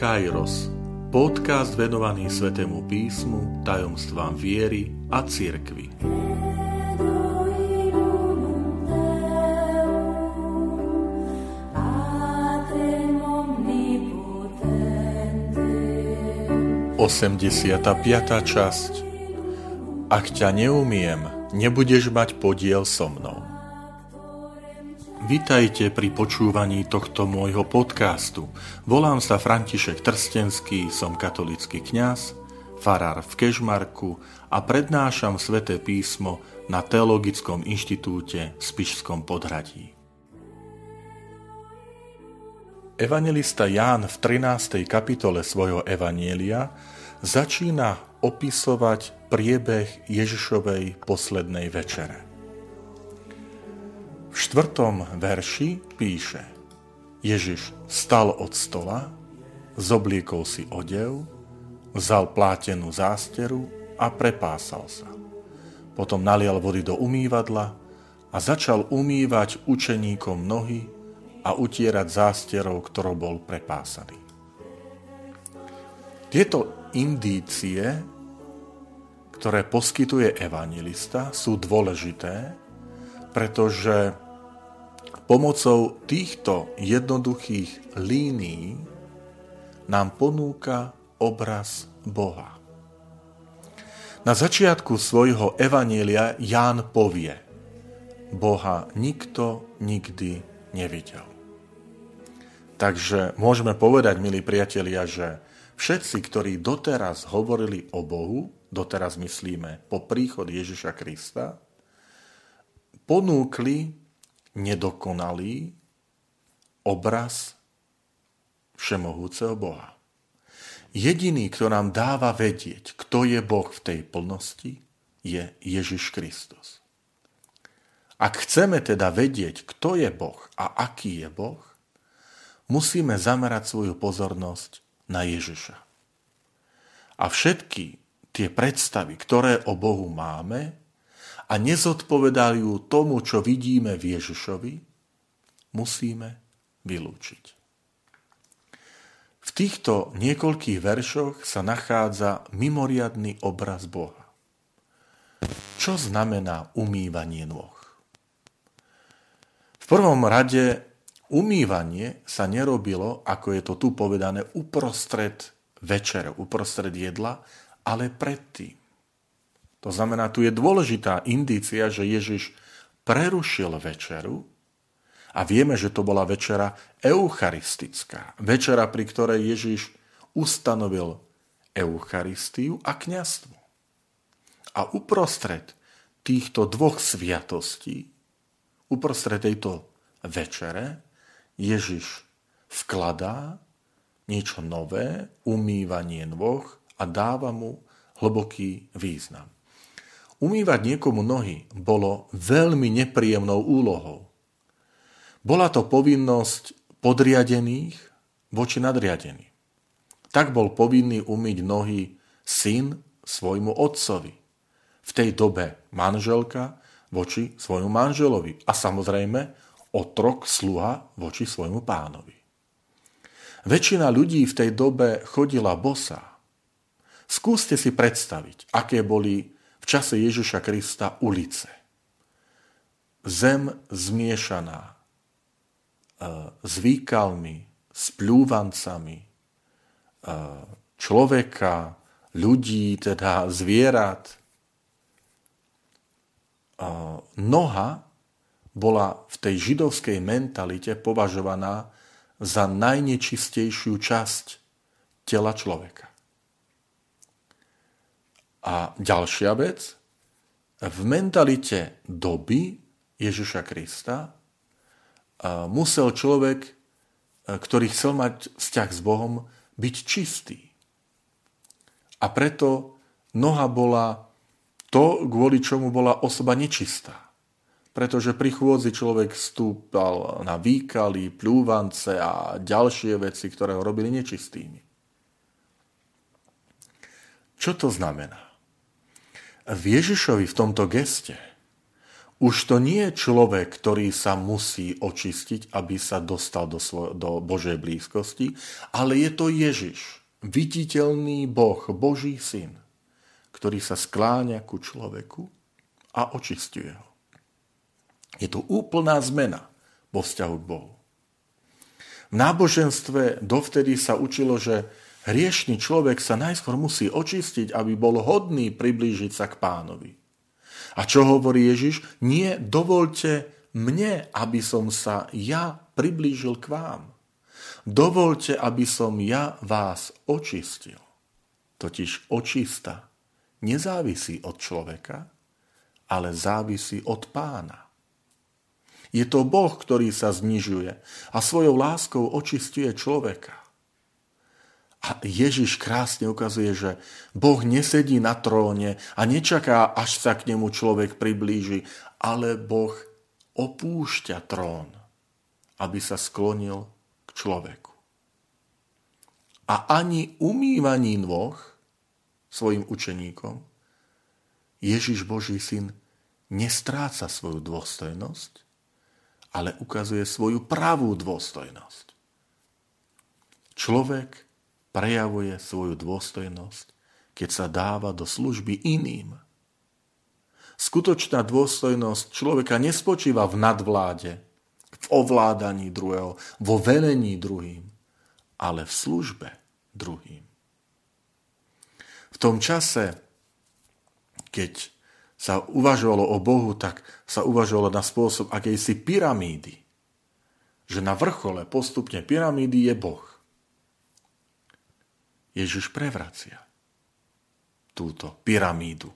Kairos, podcast venovaný Svetému písmu, tajomstvám viery a cirkvi. Osemdesiata piatá časť Ak ťa neumiem, nebudeš mať podiel so mnou. Vitajte pri počúvaní tohto môjho podcastu. Volám sa František Trstenský, som katolický kňaz, farár v Kežmarku a prednášam sväté písmo na Teologickom inštitúte v Spišskom podhradí. Evangelista Ján v 13. kapitole svojho Evanielia začína opisovať priebeh Ježišovej poslednej večere. Štvrtom verši píše Ježiš stal od stola, zobliekol si odev, vzal plátenú zásteru a prepásal sa. Potom nalial vody do umývadla a začal umývať učeníkom nohy a utierať zásterou, ktorou bol prepásaný. Tieto indície, ktoré poskytuje evangelista, sú dôležité, pretože pomocou týchto jednoduchých línií nám ponúka obraz Boha. Na začiatku svojho evanielia Ján povie, Boha nikto nikdy nevidel. Takže môžeme povedať, milí priatelia, že všetci, ktorí doteraz hovorili o Bohu, doteraz myslíme po príchod Ježiša Krista, ponúkli nedokonalý obraz všemohúceho Boha. Jediný, kto nám dáva vedieť, kto je Boh v tej plnosti, je Ježiš Kristus. Ak chceme teda vedieť, kto je Boh a aký je Boh, musíme zamerať svoju pozornosť na Ježiša. A všetky tie predstavy, ktoré o Bohu máme, a nezodpovedajú tomu, čo vidíme v Ježišovi, musíme vylúčiť. V týchto niekoľkých veršoch sa nachádza mimoriadný obraz Boha. Čo znamená umývanie nôh? V prvom rade umývanie sa nerobilo, ako je to tu povedané, uprostred večere, uprostred jedla, ale predtým. To znamená, tu je dôležitá indícia, že Ježiš prerušil večeru a vieme, že to bola večera eucharistická. Večera, pri ktorej Ježiš ustanovil Eucharistiu a kniastvo. A uprostred týchto dvoch sviatostí, uprostred tejto večere, Ježiš vkladá niečo nové, umývanie nôh a dáva mu hlboký význam. Umývať niekomu nohy bolo veľmi nepríjemnou úlohou. Bola to povinnosť podriadených voči nadriadeným. Tak bol povinný umyť nohy syn svojmu otcovi. V tej dobe manželka voči svojmu manželovi a samozrejme otrok sluha voči svojmu pánovi. Väčšina ľudí v tej dobe chodila bosá. Skúste si predstaviť, aké boli čase Ježiša Krista ulice. Zem zmiešaná e, s výkalmi, s pľúvancami e, človeka, ľudí, teda zvierat. E, noha bola v tej židovskej mentalite považovaná za najnečistejšiu časť tela človeka. A ďalšia vec, v mentalite doby Ježiša Krista musel človek, ktorý chcel mať vzťah s Bohom, byť čistý. A preto noha bola to, kvôli čomu bola osoba nečistá. Pretože pri chôdzi človek stúpal na výkaly, pľúvance a ďalšie veci, ktoré ho robili nečistými. Čo to znamená? V Ježišovi v tomto geste už to nie je človek, ktorý sa musí očistiť, aby sa dostal do, svoj, do Božej blízkosti, ale je to Ježiš, viditeľný Boh, Boží syn, ktorý sa skláňa ku človeku a očistuje ho. Je to úplná zmena vo vzťahu k Bohu. V náboženstve dovtedy sa učilo, že hriešný človek sa najskôr musí očistiť, aby bol hodný priblížiť sa k pánovi. A čo hovorí Ježiš? Nie, dovolte mne, aby som sa ja priblížil k vám. Dovolte, aby som ja vás očistil. Totiž očista nezávisí od človeka, ale závisí od pána. Je to Boh, ktorý sa znižuje a svojou láskou očistuje človeka. A Ježiš krásne ukazuje, že Boh nesedí na tróne a nečaká, až sa k nemu človek priblíži, ale Boh opúšťa trón, aby sa sklonil k človeku. A ani umývaní nôh svojim učeníkom Ježiš Boží syn nestráca svoju dôstojnosť, ale ukazuje svoju pravú dôstojnosť. Človek prejavuje svoju dôstojnosť, keď sa dáva do služby iným. Skutočná dôstojnosť človeka nespočíva v nadvláde, v ovládaní druhého, vo velení druhým, ale v službe druhým. V tom čase, keď sa uvažovalo o Bohu, tak sa uvažovalo na spôsob akejsi pyramídy. Že na vrchole postupne pyramídy je Boh. Ježiš prevracia túto pyramídu.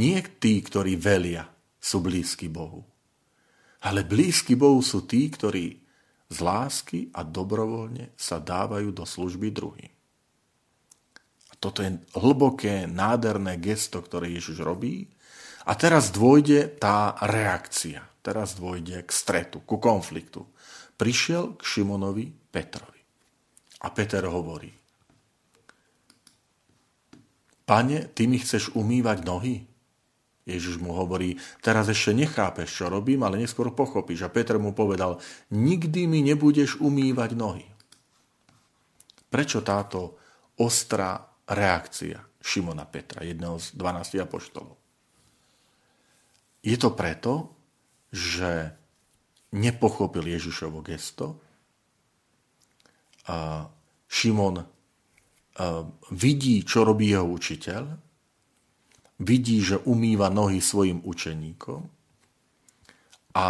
Nie tí, ktorí velia, sú blízki Bohu. Ale blízki Bohu sú tí, ktorí z lásky a dobrovoľne sa dávajú do služby druhým. A toto je hlboké, nádherné gesto, ktoré Ježiš robí. A teraz dôjde tá reakcia. Teraz dôjde k stretu, ku konfliktu. Prišiel k Šimonovi Petrovi. A Peter hovorí, Pane, ty mi chceš umývať nohy? Ježiš mu hovorí, teraz ešte nechápeš, čo robím, ale neskôr pochopíš. A Peter mu povedal, nikdy mi nebudeš umývať nohy. Prečo táto ostrá reakcia Šimona Petra, jedného z 12 apoštolov? Je to preto, že nepochopil Ježišovo gesto. A Šimon vidí, čo robí jeho učiteľ, vidí, že umýva nohy svojim učeníkom a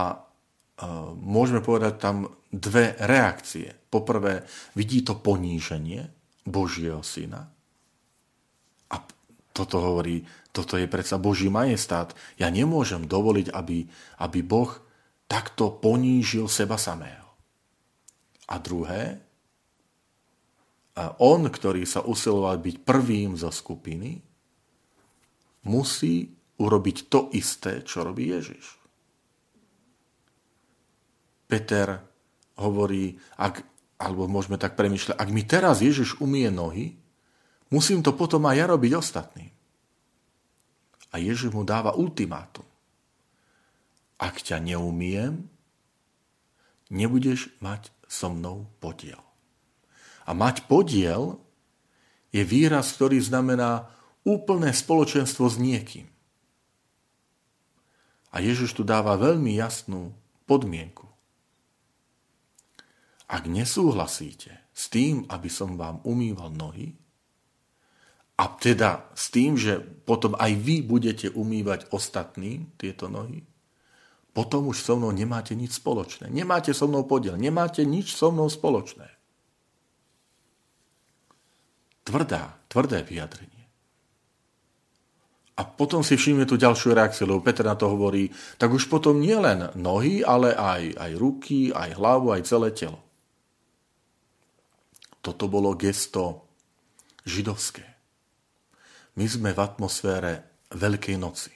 môžeme povedať tam dve reakcie. Poprvé, vidí to poníženie Božieho syna a toto hovorí, toto je predsa Boží majestát. Ja nemôžem dovoliť, aby, aby Boh takto ponížil seba samého. A druhé, a on, ktorý sa usiloval byť prvým zo skupiny, musí urobiť to isté, čo robí Ježiš. Peter hovorí, ak, alebo môžeme tak premyšľať, ak mi teraz Ježiš umie nohy, musím to potom aj ja robiť ostatným. A Ježiš mu dáva ultimátum. Ak ťa neumiem, nebudeš mať so mnou podiel. A mať podiel je výraz, ktorý znamená úplné spoločenstvo s niekým. A Ježiš tu dáva veľmi jasnú podmienku. Ak nesúhlasíte s tým, aby som vám umýval nohy, a teda s tým, že potom aj vy budete umývať ostatným tieto nohy, potom už so mnou nemáte nič spoločné. Nemáte so mnou podiel, nemáte nič so mnou spoločné tvrdá, tvrdé vyjadrenie. A potom si všimne tú ďalšiu reakciu, lebo Peter na to hovorí, tak už potom nie len nohy, ale aj, aj ruky, aj hlavu, aj celé telo. Toto bolo gesto židovské. My sme v atmosfére Veľkej noci.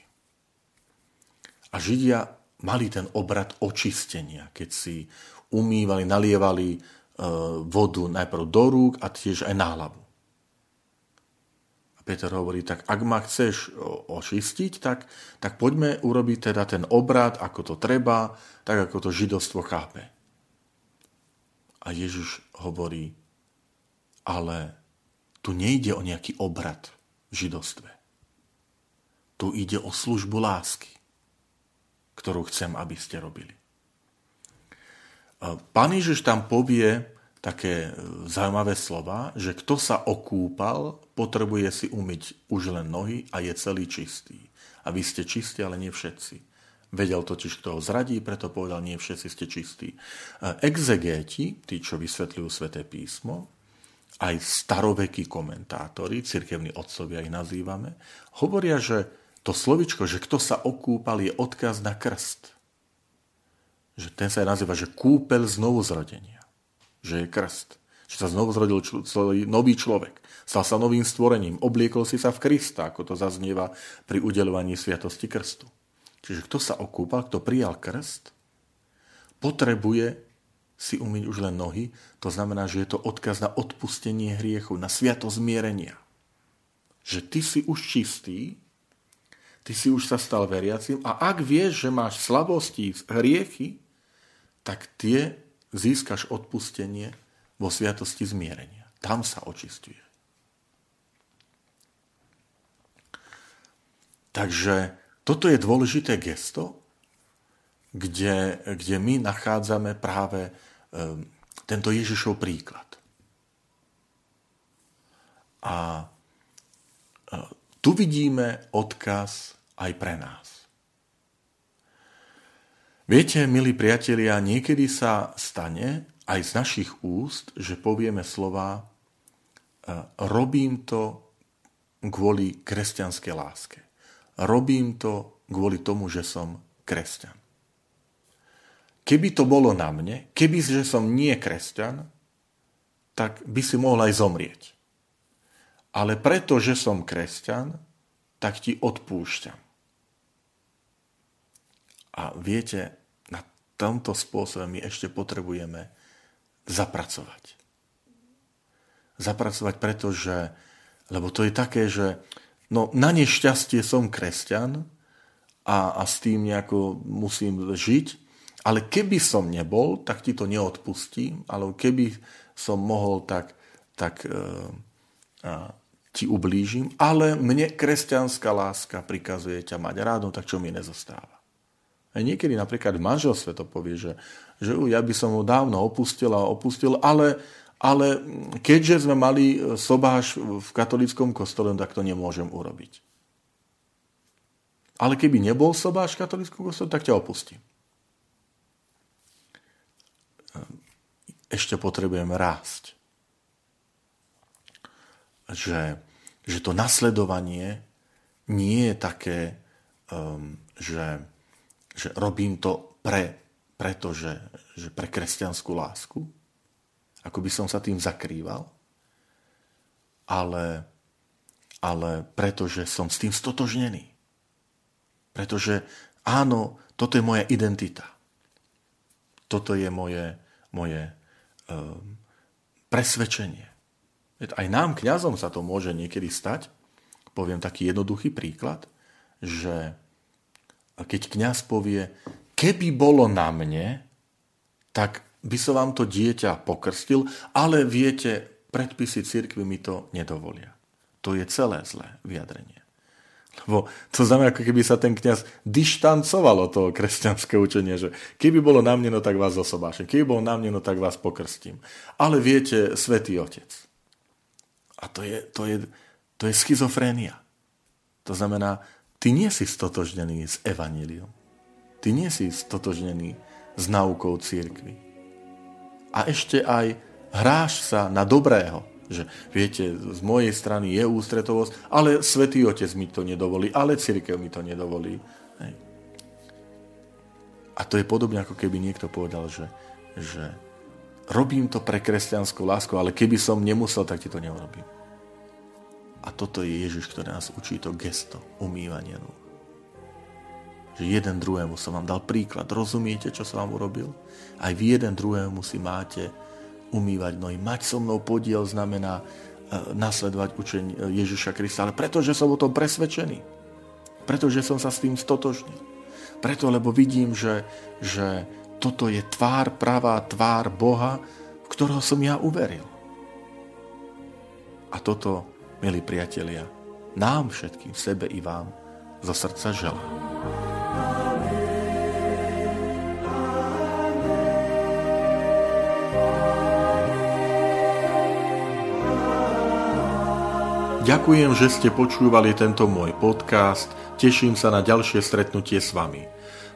A Židia mali ten obrad očistenia, keď si umývali, nalievali e, vodu najprv do rúk a tiež aj na hlavu. Peter hovorí, tak ak ma chceš očistiť, tak, tak poďme urobiť teda ten obrad, ako to treba, tak ako to židovstvo chápe. A Ježiš hovorí, ale tu nejde o nejaký obrad v židovstve. Tu ide o službu lásky, ktorú chcem, aby ste robili. Pán Ježiš tam povie také zaujímavé slova, že kto sa okúpal, potrebuje si umyť už len nohy a je celý čistý. A vy ste čistí, ale nie všetci. Vedel totiž, kto ho zradí, preto povedal, nie všetci ste čistí. Exegéti, tí, čo vysvetľujú sväté písmo, aj starovekí komentátori, cirkevní otcovia ich nazývame, hovoria, že to slovičko, že kto sa okúpal, je odkaz na krst že ten sa nazýva, že kúpel znovu zrodenia. Že je krst. Že sa znovu zrodil čl- nový človek. Stal sa novým stvorením. Obliekol si sa v Krista, ako to zaznieva pri udelovaní sviatosti krstu. Čiže kto sa okúpal, kto prijal krst, potrebuje si umyť už len nohy. To znamená, že je to odkaz na odpustenie hriechu, na sviatosť zmierenia. Že ty si už čistý, ty si už sa stal veriacim a ak vieš, že máš slabosti, hriechy, tak tie získaš odpustenie vo sviatosti zmierenia. Tam sa očistuje. Takže toto je dôležité gesto, kde, kde my nachádzame práve um, tento Ježišov príklad. A uh, tu vidíme odkaz aj pre nás. Viete, milí priatelia, niekedy sa stane aj z našich úst, že povieme slova e, robím to kvôli kresťanskej láske. Robím to kvôli tomu, že som kresťan. Keby to bolo na mne, keby že som nie kresťan, tak by si mohol aj zomrieť. Ale preto, že som kresťan, tak ti odpúšťam. A viete, na tomto spôsobe my ešte potrebujeme zapracovať. Zapracovať, pretože, lebo to je také, že no, na nešťastie som kresťan a, a s tým nejako musím žiť, ale keby som nebol, tak ti to neodpustím, alebo keby som mohol, tak, tak e, a, ti ublížim, ale mne kresťanská láska prikazuje ťa mať rád, no tak čo mi nezostáva. A niekedy napríklad v manželstve to povie, že, že ja by som ho dávno opustil a opustil, ale, ale keďže sme mali sobáš v katolickom kostole, tak to nemôžem urobiť. Ale keby nebol sobáš v katolickom kostole, tak ťa opustím. Ešte potrebujeme rásť. Že, že to nasledovanie nie je také, um, že že robím to pre, pretože, že pre kresťanskú lásku, ako by som sa tým zakrýval, ale, ale pretože som s tým stotožnený. Pretože áno, toto je moja identita. Toto je moje, moje um, presvedčenie. Aj nám, kňazom, sa to môže niekedy stať. Poviem taký jednoduchý príklad, že keď kňaz povie, keby bolo na mne, tak by som vám to dieťa pokrstil, ale viete, predpisy cirkvy mi to nedovolia. To je celé zlé vyjadrenie. Lebo to znamená, ako keby sa ten kňaz dištancoval od toho kresťanské učenie, že keby bolo na mne, no tak vás zosobášem. Keby bolo na mne, no tak vás pokrstím. Ale viete, svätý Otec. A to je, to je, to je schizofrénia. To znamená, Ty nie si stotožnený s evaníliom. Ty nie si stotožnený s naukou církvy. A ešte aj hráš sa na dobrého, že viete, z mojej strany je ústretovosť, ale Svetý Otec mi to nedovolí, ale církev mi to nedovolí. Hej. A to je podobne, ako keby niekto povedal, že, že robím to pre kresťanskú lásku, ale keby som nemusel, tak ti to neurobím. A toto je Ježiš, ktorý nás učí to gesto umývania rúk. Že jeden druhému som vám dal príklad. Rozumiete, čo som vám urobil? Aj vy jeden druhému si máte umývať nohy. Mať so mnou podiel znamená nasledovať učenie Ježiša Krista, ale preto, že som o tom presvedčený. Pretože som sa s tým stotožnil. Preto, lebo vidím, že, že toto je tvár, pravá tvár Boha, v ktorého som ja uveril. A toto, milí priatelia, nám všetkým, sebe i vám, zo srdca želám. Ďakujem, že ste počúvali tento môj podcast. Teším sa na ďalšie stretnutie s vami.